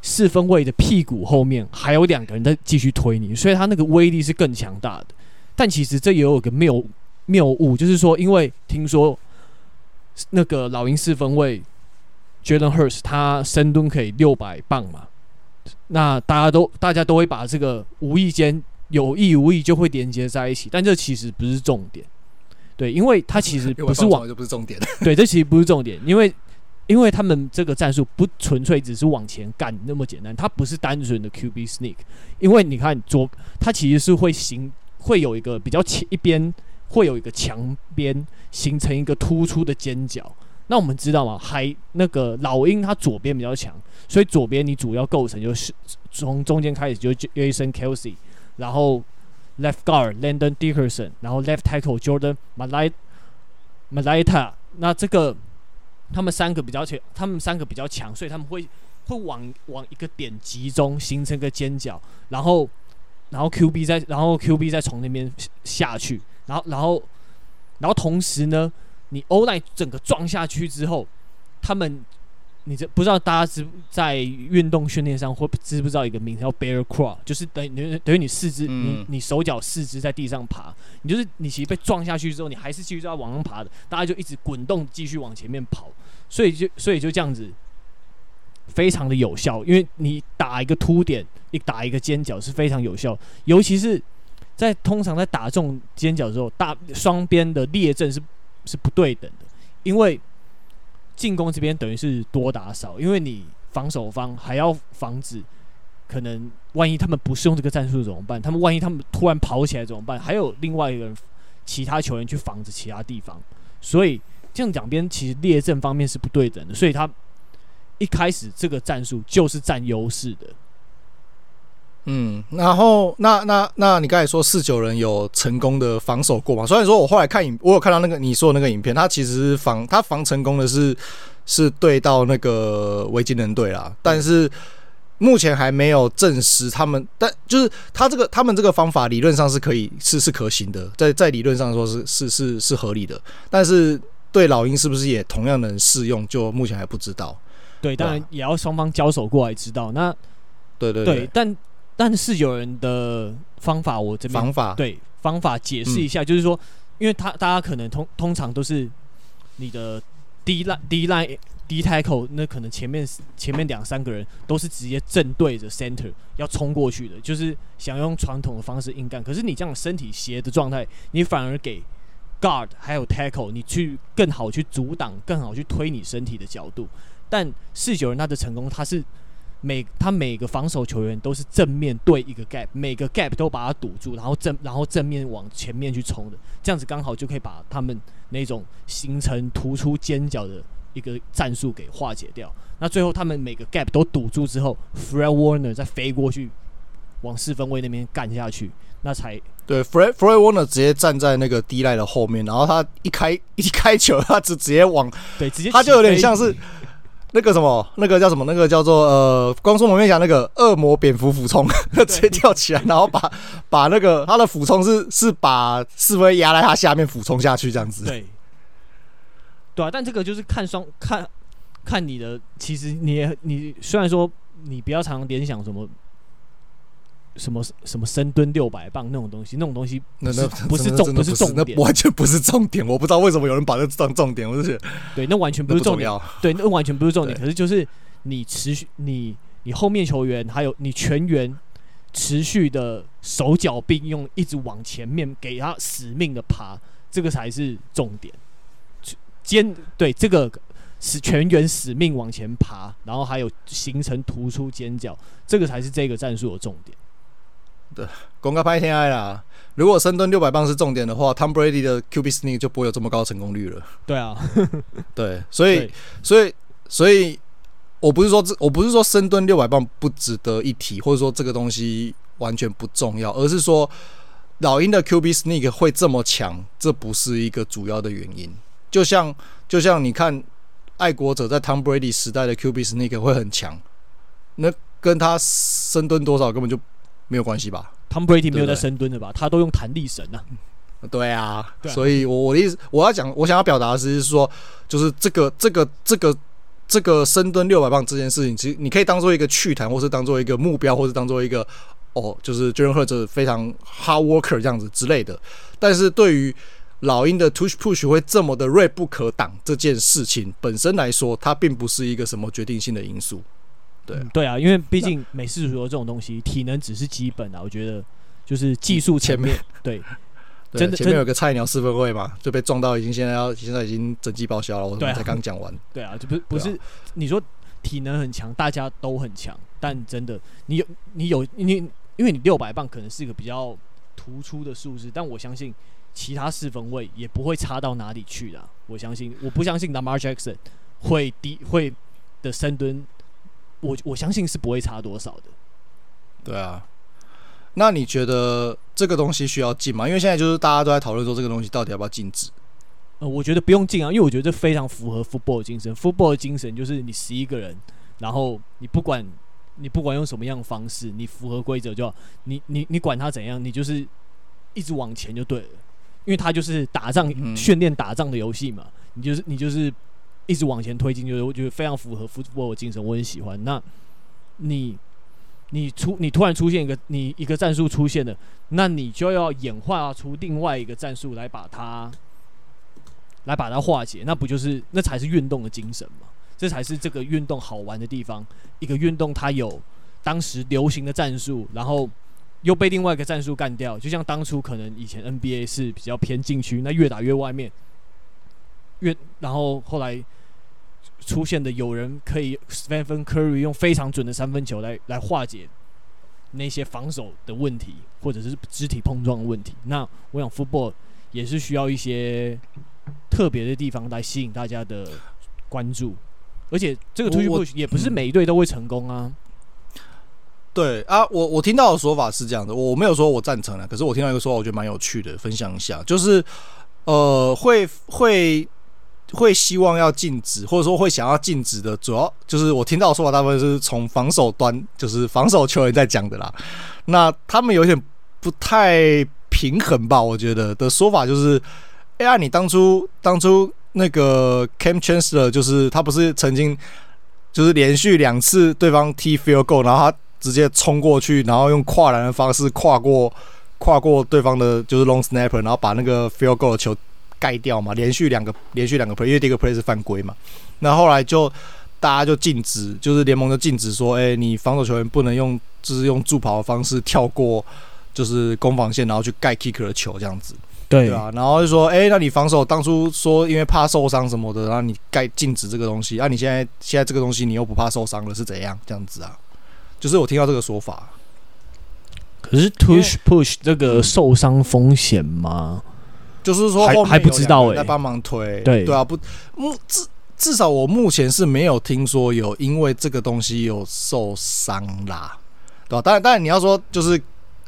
四分卫的屁股后面还有两个人在继续推你，所以他那个威力是更强大的。但其实这也有个谬谬误，就是说，因为听说那个老鹰四分卫 Jalen Hurts 他深蹲可以六百磅嘛，那大家都大家都会把这个无意间有意无意就会连接在一起，但这其实不是重点。对，因为他其实不是往，就不是重点。对，这其实不是重点，因为因为他们这个战术不纯粹只是往前干那么简单，它不是单纯的 QB sneak。因为你看左，它其实是会形会有一个比较前一边会有一个墙边形成一个突出的尖角。那我们知道吗？还那个老鹰它左边比较强，所以左边你主要构成就是从中间开始就是 Jason Kelsey，然后。Left guard Landon Dickerson，然后 Left tackle Jordan Mailata，那这个他们三个比较强，他们三个比较强，所以他们会会往往一个点集中，形成个尖角，然后然后 QB 再然后 QB 再从那边下去，然后然后然后同时呢，你 O line 整个撞下去之后，他们你这不知道大家知在运动训练上会知不知道一个名字叫 bear crawl，就是等于等于你四肢，嗯、你你手脚四肢在地上爬，你就是你其实被撞下去之后，你还是继续在往上爬的，大家就一直滚动继续往前面跑，所以就所以就这样子，非常的有效，因为你打一个凸点，你打一个尖角是非常有效，尤其是在通常在打中尖角之后，大双边的列阵是是不对等的，因为。进攻这边等于是多打少，因为你防守方还要防止，可能万一他们不是用这个战术怎么办？他们万一他们突然跑起来怎么办？还有另外一个人，其他球员去防着其他地方，所以这样两边其实列阵方面是不对等的，所以他一开始这个战术就是占优势的。嗯，然后那那那你刚才说四九人有成功的防守过吗？虽然说我后来看影，我有看到那个你说的那个影片，他其实防他防成功的是是对到那个维京人队啦，但是目前还没有证实他们，但就是他这个他们这个方法理论上是可以是是可行的，在在理论上说是是是是合理的，但是对老鹰是不是也同样能适用，就目前还不知道。对，当然也要双方交手过来知道。那对对对，对，但。但是有人的方法，我这边方法对方法解释一下，就是说，因为他大家可能通通常都是你的 D line D line D tackle，那可能前面前面两三个人都是直接正对着 center 要冲过去的，就是想用传统的方式硬干。可是你这样身体斜的状态，你反而给 guard 还有 tackle 你去更好去阻挡，更好去推你身体的角度。但四九人他的成功，他是。每他每个防守球员都是正面对一个 gap，每个 gap 都把它堵住，然后正然后正面往前面去冲的，这样子刚好就可以把他们那种形成突出尖角的一个战术给化解掉。那最后他们每个 gap 都堵住之后，Fred Warner 再飞过去往四分卫那边干下去，那才对。Fred Fred Warner 直接站在那个 D line 的后面，然后他一开一开球，他直直接往对直接他就有点像是。那个什么，那个叫什么？那个叫做呃，光速蒙面侠那个恶魔蝙蝠俯冲，直接跳起来，然后把把那个他的俯冲是是把四威压在他下面俯冲下去这样子。对，对啊，但这个就是看双看看你的，其实你也你虽然说你不要常常联想什么。什么什么深蹲六百磅那种东西，那种东西不是不是重不是重点，那完全不是重点。我不知道为什么有人把这当重点，我就是对，那完全不是重点。对，那完全不是重点。可是就是你持续你你后面球员还有你全员持续的手脚并用，一直往前面给他死命的爬，这个才是重点。肩对这个是全员使命往前爬，然后还有形成突出尖角，这个才是这个战术的重点。对，公开拍天爱啦！如果深蹲六百磅是重点的话，Tom Brady 的 QB sneak 就不会有这么高成功率了。对啊，对，所以，所以，所以，我不是说这，我不是说深蹲六百磅不值得一提，或者说这个东西完全不重要，而是说老鹰的 QB sneak 会这么强，这不是一个主要的原因。就像，就像你看，爱国者在 Tom Brady 时代的 QB sneak 会很强，那跟他深蹲多少根本就。没有关系吧？Tom Brady 没有在深蹲的吧？他都用弹力绳啊。对啊，所以我我的意思，我要讲，我想要表达的是说，就是这个这个这个这个深蹲六百磅这件事情，其实你可以当做一个趣谈，或是当做一个目标，或是当做一个哦，就是 Jalen Hurts 非常 hard worker 这样子之类的。但是对于老鹰的 tush push 会这么的锐不可挡这件事情本身来说，它并不是一个什么决定性的因素。对、嗯、对啊，因为毕竟美式足球这种东西，体能只是基本啊。我觉得就是技术前面，对，对真的前面有个菜鸟四分卫嘛，就被撞到，已经现在要现在已经整季报销了。我才刚讲完。对啊，就不是不是你说体能很强，大家都很强，但真的你有你有你，因为你六百磅可能是一个比较突出的数字，但我相信其他四分卫也不会差到哪里去的。我相信，我不相信 Lamar Jackson 会低会的深蹲。我我相信是不会差多少的。对啊，那你觉得这个东西需要禁吗？因为现在就是大家都在讨论说这个东西到底要不要禁止。呃，我觉得不用禁啊，因为我觉得这非常符合 football 的精神。football 的精神就是你十一个人，然后你不管你不管用什么样的方式，你符合规则就好。你你你管他怎样，你就是一直往前就对了。因为他就是打仗训练打仗的游戏嘛，你就是你就是一直往前推进，就是我觉得非常符合 football 的精神，我很喜欢。那你你出你突然出现一个你一个战术出现了，那你就要演化出另外一个战术来把它来把它化解，那不就是那才是运动的精神吗？这才是这个运动好玩的地方。一个运动它有当时流行的战术，然后又被另外一个战术干掉。就像当初可能以前 NBA 是比较偏禁区，那越打越外面，越然后后来出现的有人可以 Stephen Curry 用非常准的三分球来来化解那些防守的问题，或者是肢体碰撞的问题。那我想 Football 也是需要一些特别的地方来吸引大家的关注。而且这个突破也不是每一队都会成功啊。对啊，我我听到的说法是这样的，我没有说我赞成了，可是我听到一个说法，我觉得蛮有趣的，分享一下，就是呃，会会会希望要禁止，或者说会想要禁止的，主要就是我听到的说法，大部分是从防守端，就是防守球员在讲的啦。那他们有点不太平衡吧？我觉得 的说法就是，哎呀，你当初当初。那个 Kam Chancer，就是他不是曾经就是连续两次对方踢 field goal，然后他直接冲过去，然后用跨栏的方式跨过跨过对方的就是 long snapper，然后把那个 field goal 的球盖掉嘛。连续两个连续两个 play，因为第一个 play 是犯规嘛。那后来就大家就禁止，就是联盟就禁止说，哎，你防守球员不能用就是用助跑的方式跳过就是攻防线，然后去盖 kicker 的球这样子。对啊，然后就说，哎、欸，那你防守当初说因为怕受伤什么的，然后你该禁止这个东西，啊，你现在现在这个东西你又不怕受伤了，是怎样这样子啊？就是我听到这个说法，可是 push push 这个受伤风险吗？就是说还还不知道哎，在帮忙推，对对啊，不，目至至少我目前是没有听说有因为这个东西有受伤啦，对吧、啊？当然当然你要说就是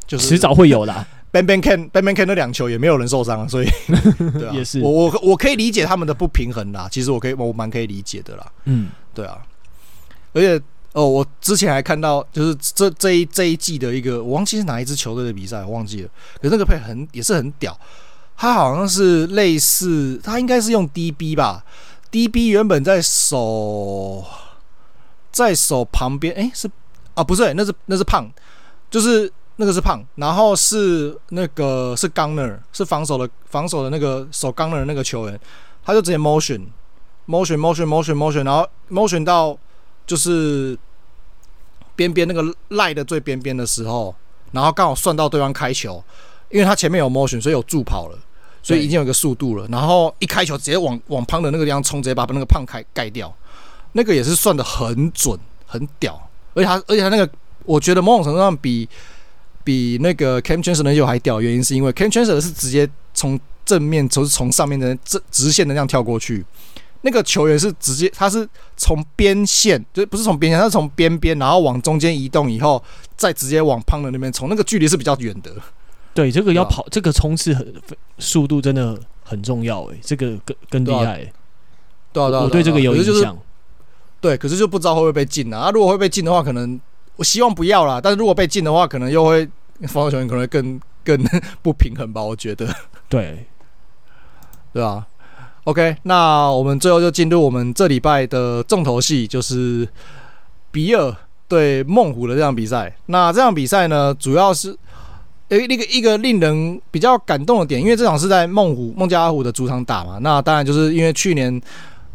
就是迟早会有的。Ben Ben Ken Ben Ben Ken 那两球也没有人受伤啊，所以 对啊，也是我我我可以理解他们的不平衡啦。其实我可以我蛮可以理解的啦。嗯，对啊。而且哦，我之前还看到就是这这一这一季的一个，我忘记是哪一支球队的比赛，我忘记了。可是那个配很也是很屌，他好像是类似，他应该是用 DB 吧？DB 原本在守在守旁边，诶，是啊，不是，那是那是胖，就是。那个是胖，然后是那个是 Gunner，是防守的防守的那个守 Gunner 那个球员，他就直接 motion，motion，motion，motion，motion，然后 motion 到就是边边那个赖的最边边的时候，然后刚好算到对方开球，因为他前面有 motion，所以有助跑了，所以已经有一个速度了，然后一开球直接往往胖的那个地方冲，直接把那个胖开盖掉，那个也是算的很准，很屌，而且他而且他那个我觉得某种程度上比。比那个 Kam Chancellor 还屌，原因是因为 Kam Chancellor 是直接从正面，从从上面的直直线的那样跳过去，那个球员是直接他是从边线，就不是从边线，他是从边边，然后往中间移动以后，再直接往 punter 那边冲，那个距离是比较远的。对，这个要跑，这个冲刺很速度真的很重要诶，这个更更厉害。对啊，对啊，我对这个有印象。对，可是就不知道会不会被禁啊？啊如果会被禁的话，可能。我希望不要啦，但是如果被禁的话，可能又会防守球员可能会更更 不平衡吧？我觉得，对，对啊？OK，那我们最后就进入我们这礼拜的重头戏，就是比尔对孟虎的这场比赛。那这场比赛呢，主要是诶那个一个令人比较感动的点，因为这场是在孟虎孟加拉虎的主场打嘛。那当然就是因为去年。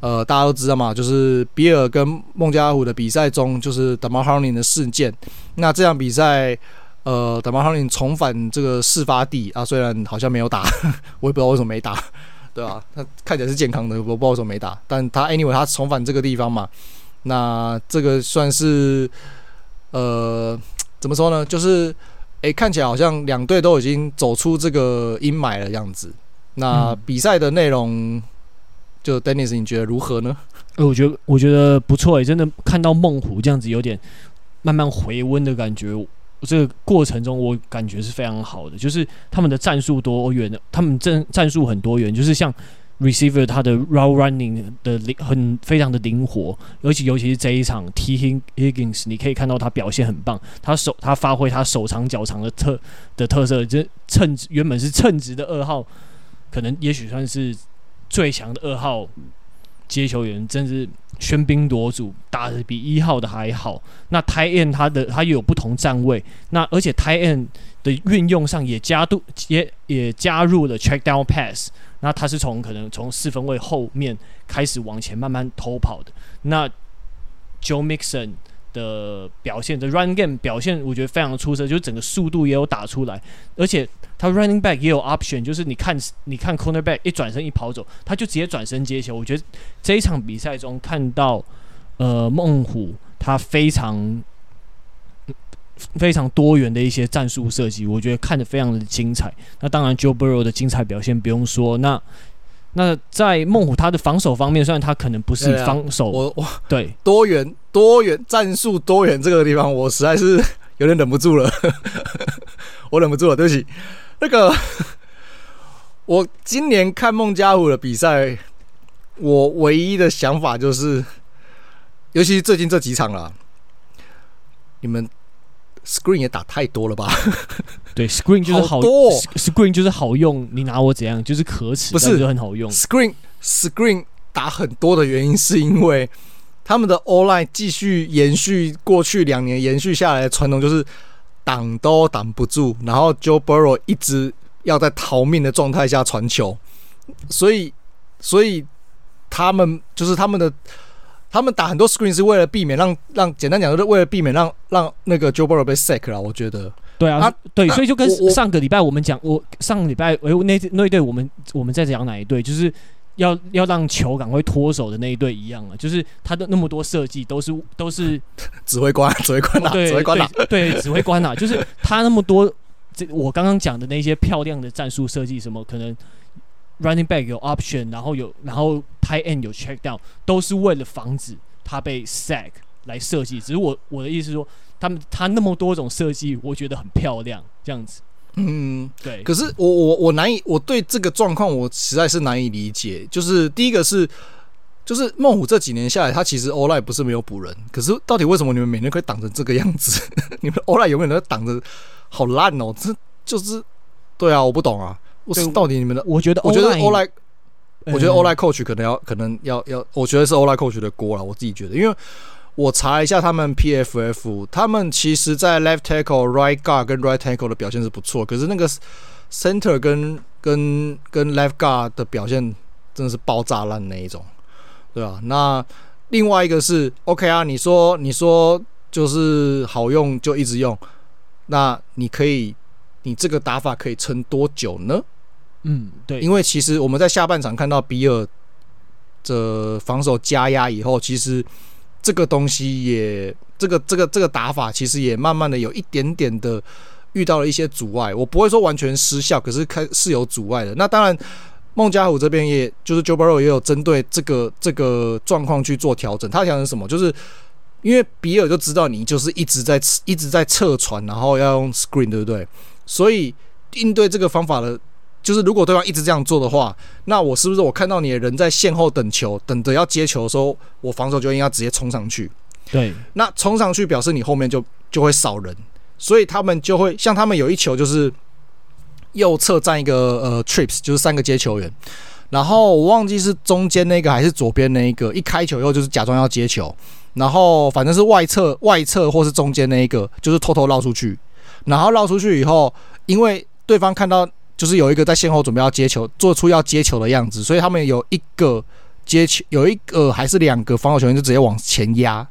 呃，大家都知道嘛，就是比尔跟孟加拉虎的比赛中，就是 d a m a h n 的事件。那这场比赛，呃 d a m a h n 重返这个事发地啊，虽然好像没有打，我也不知道为什么没打，对吧？他看起来是健康的，我不知道为什么没打。但他 anyway 他重返这个地方嘛，那这个算是呃，怎么说呢？就是诶，看起来好像两队都已经走出这个阴霾了样子。那比赛的内容。就 Dennis，你觉得如何呢？呃，我觉得我觉得不错诶，真的看到孟虎这样子有点慢慢回温的感觉，这个过程中我感觉是非常好的。就是他们的战术多元的，他们战战术很多元，就是像 receiver 他的 route running 的灵很非常的灵活，尤其尤其是这一场 Tee Higgins，你可以看到他表现很棒，他手他发挥他手长脚长的特的特色，就称原本是称职的二号，可能也许算是。最强的二号接球员真是喧宾夺主，打得比一号的还好。那 tight end 他的他又有不同站位，那而且 tight end 的运用上也加度也也加入了 check down pass。那他是从可能从四分卫后面开始往前慢慢偷跑的。那 Joe Mixon 的表现的 run game 表现，我觉得非常出色，就是整个速度也有打出来，而且他 running back 也有 option，就是你看你看 corner back 一转身一跑走，他就直接转身接球。我觉得这一场比赛中看到呃孟虎他非常非常多元的一些战术设计，我觉得看得非常的精彩。那当然 Joe Burrow 的精彩表现不用说，那。那在孟虎他的防守方面，虽然他可能不是防守，我我对多元多元战术多元这个地方，我实在是有点忍不住了，我忍不住了，对不起。那个 我今年看孟加虎的比赛，我唯一的想法就是，尤其是最近这几场了，你们。Screen 也打太多了吧？对，Screen 就是好，好，Screen 就是好用。你拿我怎样？就是可耻，不是很好用。Screen Screen 打很多的原因是因为他们的 O-line 继续延续过去两年延续下来的传统，就是挡都挡不住，然后 Joe Burrow 一直要在逃命的状态下传球，所以所以他们就是他们的。他们打很多 screen 是为了避免让让简单讲就是为了避免让让那个 Joe Burrow 被 sack 了，我觉得。对啊，啊对，所以就跟上个礼拜我们讲，我，我上个礼拜诶那那一队我们我们在讲哪一队，就是要要让球赶快脱手的那一队一样了，就是他的那么多设计都是都是指挥官指挥官啊，指挥官啊，对指挥官啊，就是他那么多这我刚刚讲的那些漂亮的战术设计，什么可能。Running back 有 option，然后有，然后 tight end 有 check down，都是为了防止他被 sack 来设计。只是我我的意思是说，他们他那么多种设计，我觉得很漂亮，这样子。嗯，对。可是我我我难以，我对这个状况我实在是难以理解。就是第一个是，就是孟虎这几年下来，他其实 O-line 不是没有补人，可是到底为什么你们每年可以挡成这个样子？你们 O-line 永远都在挡着，好烂哦！这就是对啊，我不懂啊。是到底你们的？我觉得，我觉得 O-line，嗯、我觉得 O-line coach 可能要，可能要要，我觉得是 O-line coach 的锅了。我自己觉得，因为我查一下他们 PFF，他们其实在 left tackle、right guard 跟 right tackle 的表现是不错，可是那个 center 跟跟跟 left guard 的表现真的是爆炸烂那一种，对吧？那另外一个是 OK 啊，你说你说就是好用就一直用，那你可以，你这个打法可以撑多久呢？嗯，对，因为其实我们在下半场看到比尔的防守加压以后，其实这个东西也，这个这个这个打法其实也慢慢的有一点点的遇到了一些阻碍。我不会说完全失效，可是开是有阻碍的。那当然，孟加虎这边也就是 Joe Burrow 也有针对这个这个状况去做调整。他调整什么？就是因为比尔就知道你就是一直在一直在侧传，然后要用 screen，对不对？所以应对这个方法的。就是如果对方一直这样做的话，那我是不是我看到你的人在线后等球，等着要接球的时候，我防守就应该直接冲上去？对，那冲上去表示你后面就就会少人，所以他们就会像他们有一球就是右侧站一个呃 trips，就是三个接球员，然后我忘记是中间那个还是左边那一个，一开球以后就是假装要接球，然后反正是外侧外侧或是中间那一个就是偷偷绕出去，然后绕出去以后，因为对方看到。就是有一个在线后准备要接球，做出要接球的样子，所以他们有一个接球，有一个还是两个防守球员就直接往前压，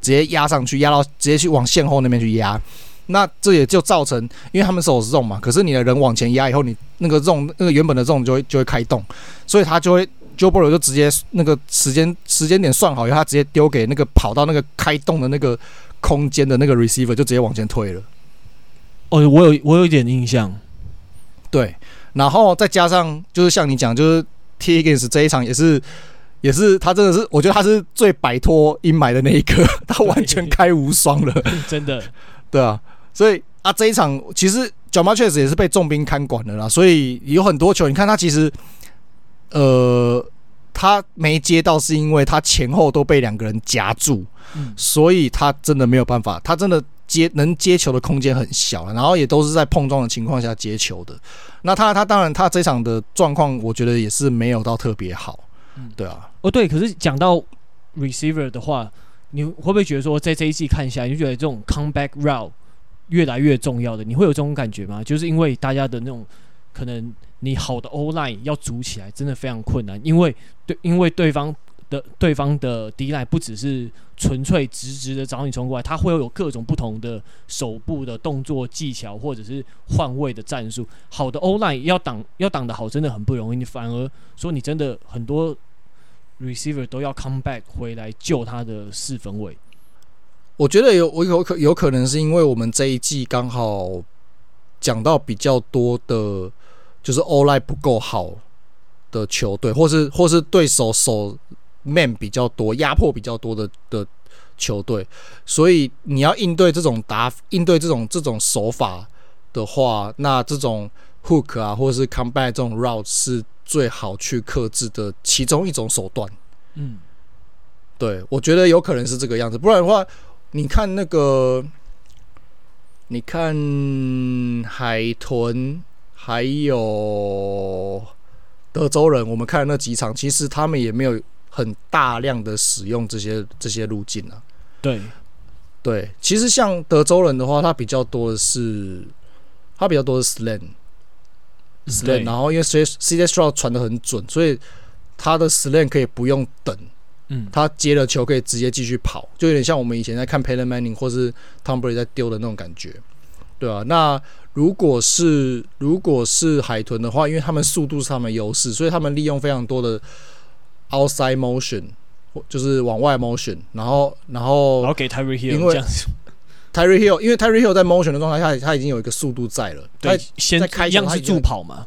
直接压上去，压到直接去往线后那边去压。那这也就造成，因为他们手是有 zone 嘛，可是你的人往前压以后，你那个 zone 那个原本的 zone 就会就会开动，所以他就会 j o b r 就直接那个时间时间点算好以后，他直接丢给那个跑到那个开动的那个空间的那个 receiver 就直接往前推了。哦，我有我有一点印象。对，然后再加上就是像你讲，就是 Tee Higgins 这一场也是，也是他真的是，我觉得他是最摆脱阴霾的那一个，他完全开无双了，真的，对啊，所以啊这一场其实 Ja'Marr Chase 也是被重兵看管的啦，所以有很多球，你看他其实，呃，他没接到是因为他前后都被两个人夹住，嗯，所以他真的没有办法，他真的。接能接球的空间很小，然后也都是在碰撞的情况下接球的。那他他当然他这场的状况，我觉得也是没有到特别好。嗯，对啊。哦，对，可是讲到 receiver 的话，你会不会觉得说，在这一季看下来，你就觉得这种 comeback route 越来越重要的？你会有这种感觉吗？就是因为大家的那种可能，你好的 O line 要组起来真的非常困难，因为对，因为对方。的对方的 D-line 不只是纯粹直直的找你冲过来，他会有各种不同的手部的动作技巧，或者是换位的战术。好的 O-line 要挡要挡得好，真的很不容易。你反而说你真的很多 receiver 都要 come back 回来救他的四分卫。我觉得有我有可有可能是因为我们这一季刚好讲到比较多的，就是 O-line 不够好的球队，或是或是对手手。Man 比较多，压迫比较多的的球队，所以你要应对这种打，应对这种这种手法的话，那这种 hook 啊，或者是 comeback 这种 route 是最好去克制的其中一种手段。嗯，对，我觉得有可能是这个样子，不然的话，你看那个，你看海豚还有德州人，我们看的那几场，其实他们也没有。很大量的使用这些这些路径啊，对，对，其实像德州人的话，他比较多的是，他比较多的是 slant，slant，然后因为 CJ Stroud 传的很准，所以他的 slant 可以不用等，嗯，他接了球可以直接继续跑，就有点像我们以前在看 Peyton Manning 或是 Tom Brady 在丢的那种感觉，对啊？那如果是如果是海豚的话，因为他们速度是他们优势，所以他们利用非常多的。Outside motion，就是往外 motion，然后然后然后给 Tyreek Hill，因为 Tyreek Hill，因为 Tyreek Hill 在 motion 的状态下，他已经有一个速度在了。对，他先在开样是助跑嘛，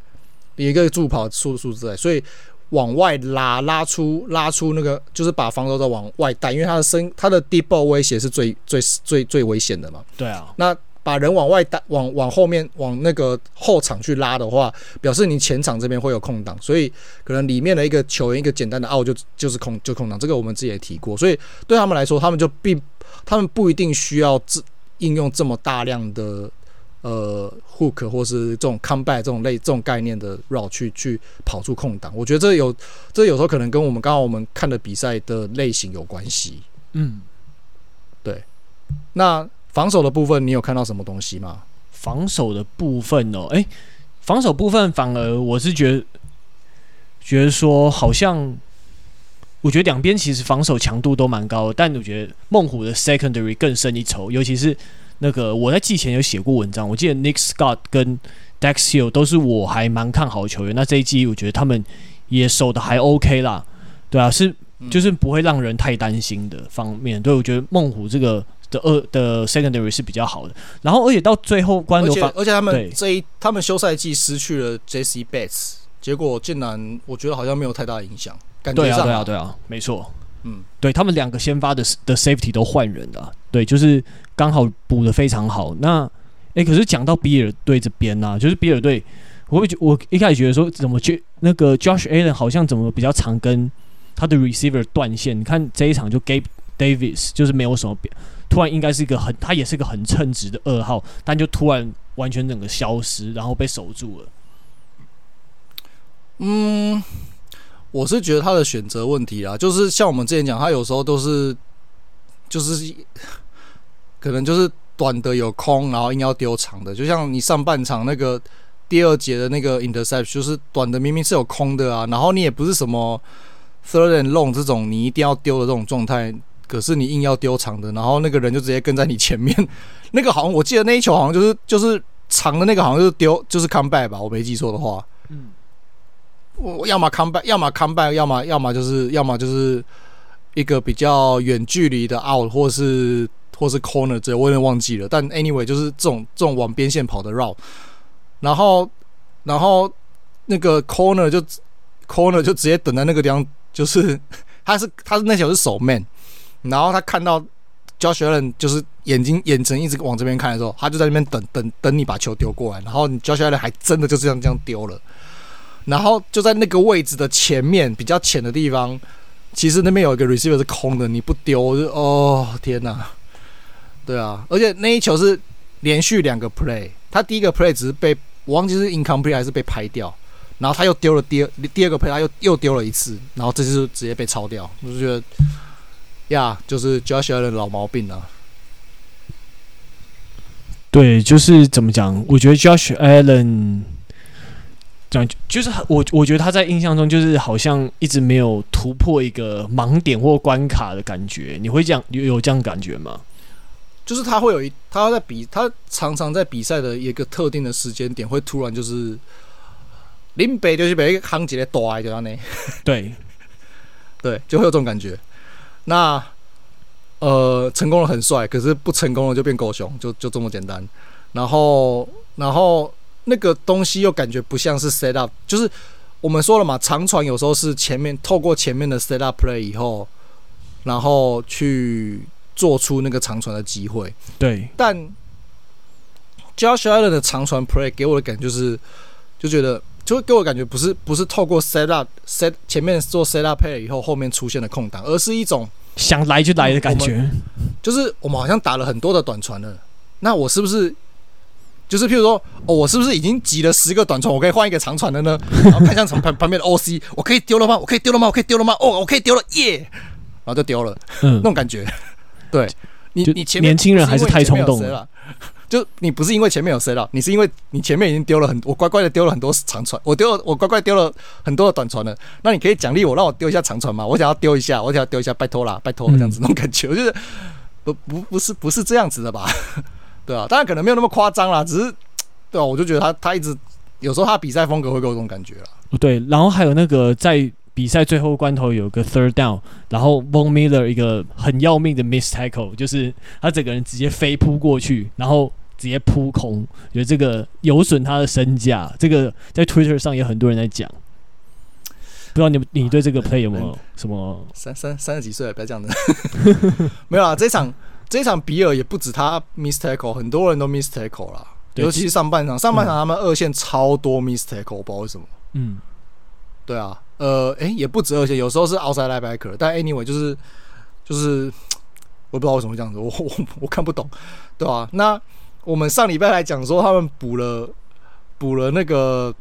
有一个助跑速速度在，所以往外拉拉出拉出那个，就是把防守者往外带，因为他的身他的 deep ball 威胁是最最最最危险的嘛。对啊，那。把人往外打，往往后面往那个后场去拉的话，表示你前场这边会有空档，所以可能里面的一个球员一个简单的 out 就就是空就空档，这个我们之前也提过，所以对他们来说，他们就并他们不一定需要自应用这么大量的呃 hook 或是这种 comeback 这种类这种概念的 route 去去跑出空档。我觉得这有这有时候可能跟我们刚刚我们看的比赛的类型有关系。嗯，对，那。防守的部分，你有看到什么东西吗？防守的部分哦，诶、欸，防守部分反而我是觉得，觉得说好像，我觉得两边其实防守强度都蛮高的，但我觉得孟虎的 secondary 更胜一筹，尤其是那个我在季前有写过文章，我记得 Nick Scott 跟 Dax Hill 都是我还蛮看好的球员，那这一季我觉得他们也守的还 OK 啦，对啊，是就是不会让人太担心的方面，对，我觉得孟虎这个。的二的 secondary 是比较好的，然后而且到最后关流，而且他们这一他们休赛季失去了 Jessie Bates，结果竟然我觉得好像没有太大影响，感觉上对啊对啊对啊，没错，嗯，对他们两个先发的的 safety 都换人了，对，就是刚好补的非常好。那哎、欸，可是讲到比尔队这边呢、啊，就是比尔队，我会觉我一开始觉得说怎么去那个 Josh Allen 好像怎么比较常跟他的 receiver 断线，你看这一场就 Gabe Davis 就是没有什么变。突然应该是一个很，他也是一个很称职的二号，但就突然完全整个消失，然后被守住了。嗯，我是觉得他的选择问题啊，就是像我们之前讲，他有时候都是就是 可能就是短的有空，然后硬要丢长的，就像你上半场那个第二节的那个 intercept，就是短的明明是有空的啊，然后你也不是什么 third and long 这种你一定要丢的这种状态。可是你硬要丢长的，然后那个人就直接跟在你前面。那个好像我记得那一球好像就是就是长的那个好像就是丢就是 come back 吧，我没记错的话。嗯。我要么 come back，要么 come back，要么要么就是要么就是一个比较远距离的 out，或是或是 corner 这我有点忘记了。但 anyway 就是这种这种往边线跑的绕然后然后那个 corner 就 corner 就直接等在那个地方，就是他是他是那球是守 man。然后他看到 Josh Allen 就是眼睛眼神一直往这边看的时候，他就在那边等等等你把球丢过来，然后 Josh Allen 还真的就这样这样丢了，然后就在那个位置的前面比较浅的地方，其实那边有一个 receiver 是空的，你不丢就哦天哪，对啊，而且那一球是连续两个 play，他第一个 play 只是被我忘记是 incomplete 还是被拍掉，然后他又丢了第二第二个 play，他又又丢了一次，然后这次就直接被抄掉。我就觉得呀，就是 Josh Allen 的老毛病啊。对，就是怎么讲？我觉得 Josh Allen 讲就是我，我觉得他在印象中就是好像一直没有突破一个盲点或关卡的感觉。你会这样有有这样感觉吗？就是他会有一，他在比，他常常在比赛的一个特定的时间点，会突然就是林北就是被夯起来躲就这样呢。对，对，就会有这种感觉。那。呃，成功了很帅，可是不成功了就变狗熊，就就这么简单。然后，然后那个东西又感觉不像是 set up，就是我们说了嘛，长传有时候是前面透过前面的 set up play 以后，然后去做出那个长传的机会。对，但 Josh Allen 的长传 play 给我的感觉就是，就觉得就会给我感觉不是不是透过 set up set 前面做 set up play 以后后面出现的空档，而是一种。想来就来的感觉，就是我们好像打了很多的短传了。那我是不是就是譬如说，哦，我是不是已经挤了十个短传，我可以换一个长传的呢？然后看向从旁旁边的 OC，我可以丢了吗？我可以丢了吗？我可以丢了吗？哦，我可以丢了，耶！然后就丢了，嗯，那种感觉。对你，你前面年轻人还是太冲动了。就你不是因为前面有 set up，你是因为你前面已经丢了很多，我乖乖的丢了很多长传，我丢了我乖乖丢了很多的短传了。那你可以奖励我，让我丢一下长传吗？我想要丢一下，我想要丢一下，拜托啦，拜托这样子那种感觉，我觉得不不不是不是这样子的吧？对啊，当然可能没有那么夸张啦，只是对啊，我就觉得他他一直有时候他比赛风格会给我这种感觉啦。对，然后还有那个在比赛最后关头有个 third down，然后 Von Miller 一个很要命的 miss tackle，就是他整个人直接飞扑过去，然后。直接扑空，觉得这个有损他的身价。这个在 Twitter 上也有很多人在讲，不知道你你对这个 play 有没有什么？三三三十几岁了，不要这样子。没有啊，这场这场比尔也不止他 miss tackle，很多人都 miss tackle 啦。尤其是上半场，上半场他们二线超多 miss tackle，我不知道为什么。嗯，对啊，呃，诶、欸，也不止二线，有时候是 outside linebacker，但 anyway 就是就是我不知道为什么会这样子，我我我看不懂，对吧、啊？那我们上礼拜来讲说，他们补了补了那个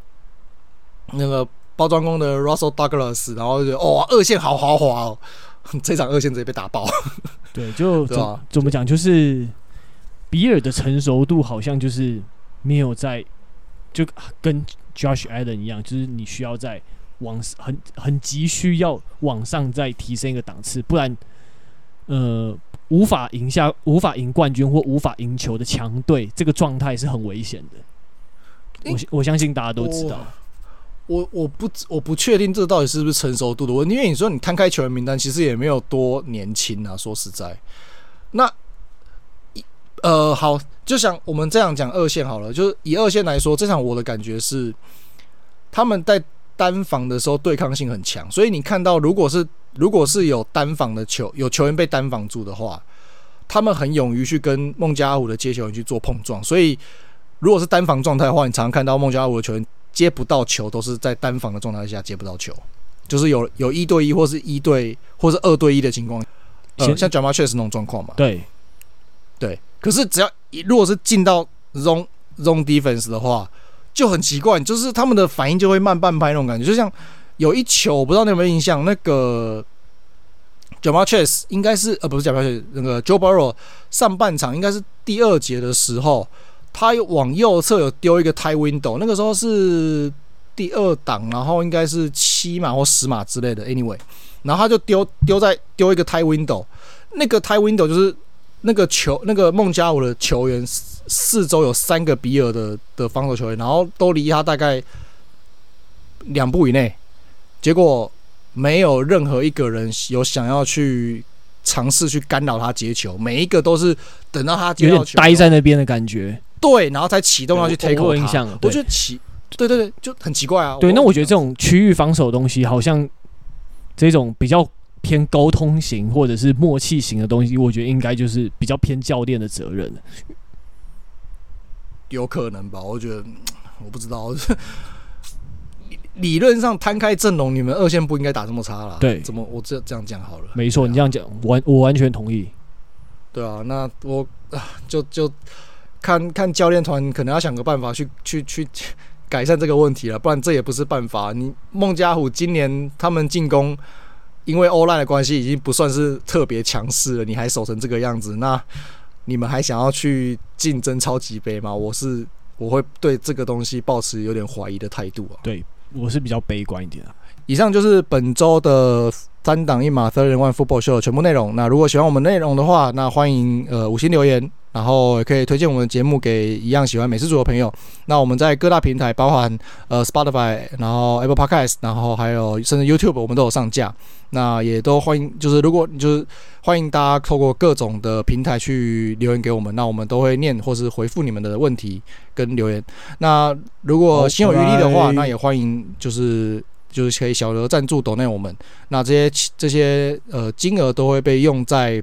那个包装工的 Russell Douglas，然后就觉得哦，二线好豪华哦，这场二线直接被打爆。对，就怎怎么讲，就是比尔的成熟度好像就是没有在，就跟 Josh Allen 一样，就是你需要在往很很急需要往上再提升一个档次，不然呃。无法赢下、无法赢冠军或无法赢球的强队，这个状态是很危险的。我我相信大家都知道。我我，不我不确定这到底是不是成熟度的问题，因为你说你摊开球员名单，其实也没有多年轻啊。说实在，那呃好，就像我们这样讲二线好了，就是以二线来说，这场我的感觉是他们在单防的时候对抗性很强，所以你看到如果是。如果是有单防的球，有球员被单防住的话，他们很勇于去跟孟加拉虎的接球员去做碰撞。所以，如果是单防状态的话，你常常看到孟加拉虎的球员接不到球，都是在单防的状态下接不到球，就是有有一对一或是一对或是二对一的情况。呃，像 Ja'Marr Chase 那种状况嘛。对，对。可是只要如果是进到 zone zone defense 的话，就很奇怪，就是他们的反应就会慢半拍那种感觉，就像。有一球，我不知道你有没有印象，那个 j a m a Chase 应该是呃不是 j a m a Chase，那个 Joe Burrow 上半场应该是第二节的时候，他往右侧有丢一个 tie window，那个时候是第二档，然后应该是七码或十码之类的，anyway，然后他就丢丢在丢一个 tie window，那个 tie window 就是那个球那个孟加拉的球员四周有三个比尔的的防守球员，然后都离他大概两步以内。结果没有任何一个人有想要去尝试去干扰他接球，每一个都是等到他接到球待在那边的感觉。对，然后才启动要去 take 我印象，我觉得奇，对对对，就很奇怪啊。对，那我觉得这种区域防守的东西，好像这种比较偏沟通型或者是默契型的东西，我觉得应该就是比较偏教练的责任。有可能吧？我觉得我不知道。理论上摊开阵容，你们二线不应该打这么差啦。对，怎么我这这样讲好了？没错，你这样讲完，我完全同意。对啊，那我啊，就就看看教练团可能要想个办法去去去改善这个问题了，不然这也不是办法。你孟加虎今年他们进攻，因为欧赖的关系，已经不算是特别强势了，你还守成这个样子，那你们还想要去竞争超级杯吗？我是我会对这个东西保持有点怀疑的态度啊。对，我是比较悲观一点啊。以上就是本周的三档一码 Third and One Football Show 的全部内容。那如果喜欢我们内容的话，那欢迎呃五星留言，然后也可以推荐我们的节目给一样喜欢美式足的朋友。那我们在各大平台，包含呃 Spotify，然后 Apple Podcast，然后还有甚至 YouTube，我们都有上架。那也都欢迎，就是如果就是欢迎大家透过各种的平台去留言给我们，那我们都会念或是回复你们的问题跟留言。那如果心有余力的话，那也欢迎就是。就是可以小额赞助抖内我们，那这些这些呃金额都会被用在，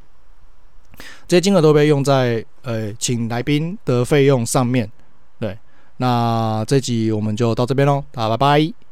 这些金额都被用在呃请来宾的费用上面。对，那这集我们就到这边喽，大家拜拜。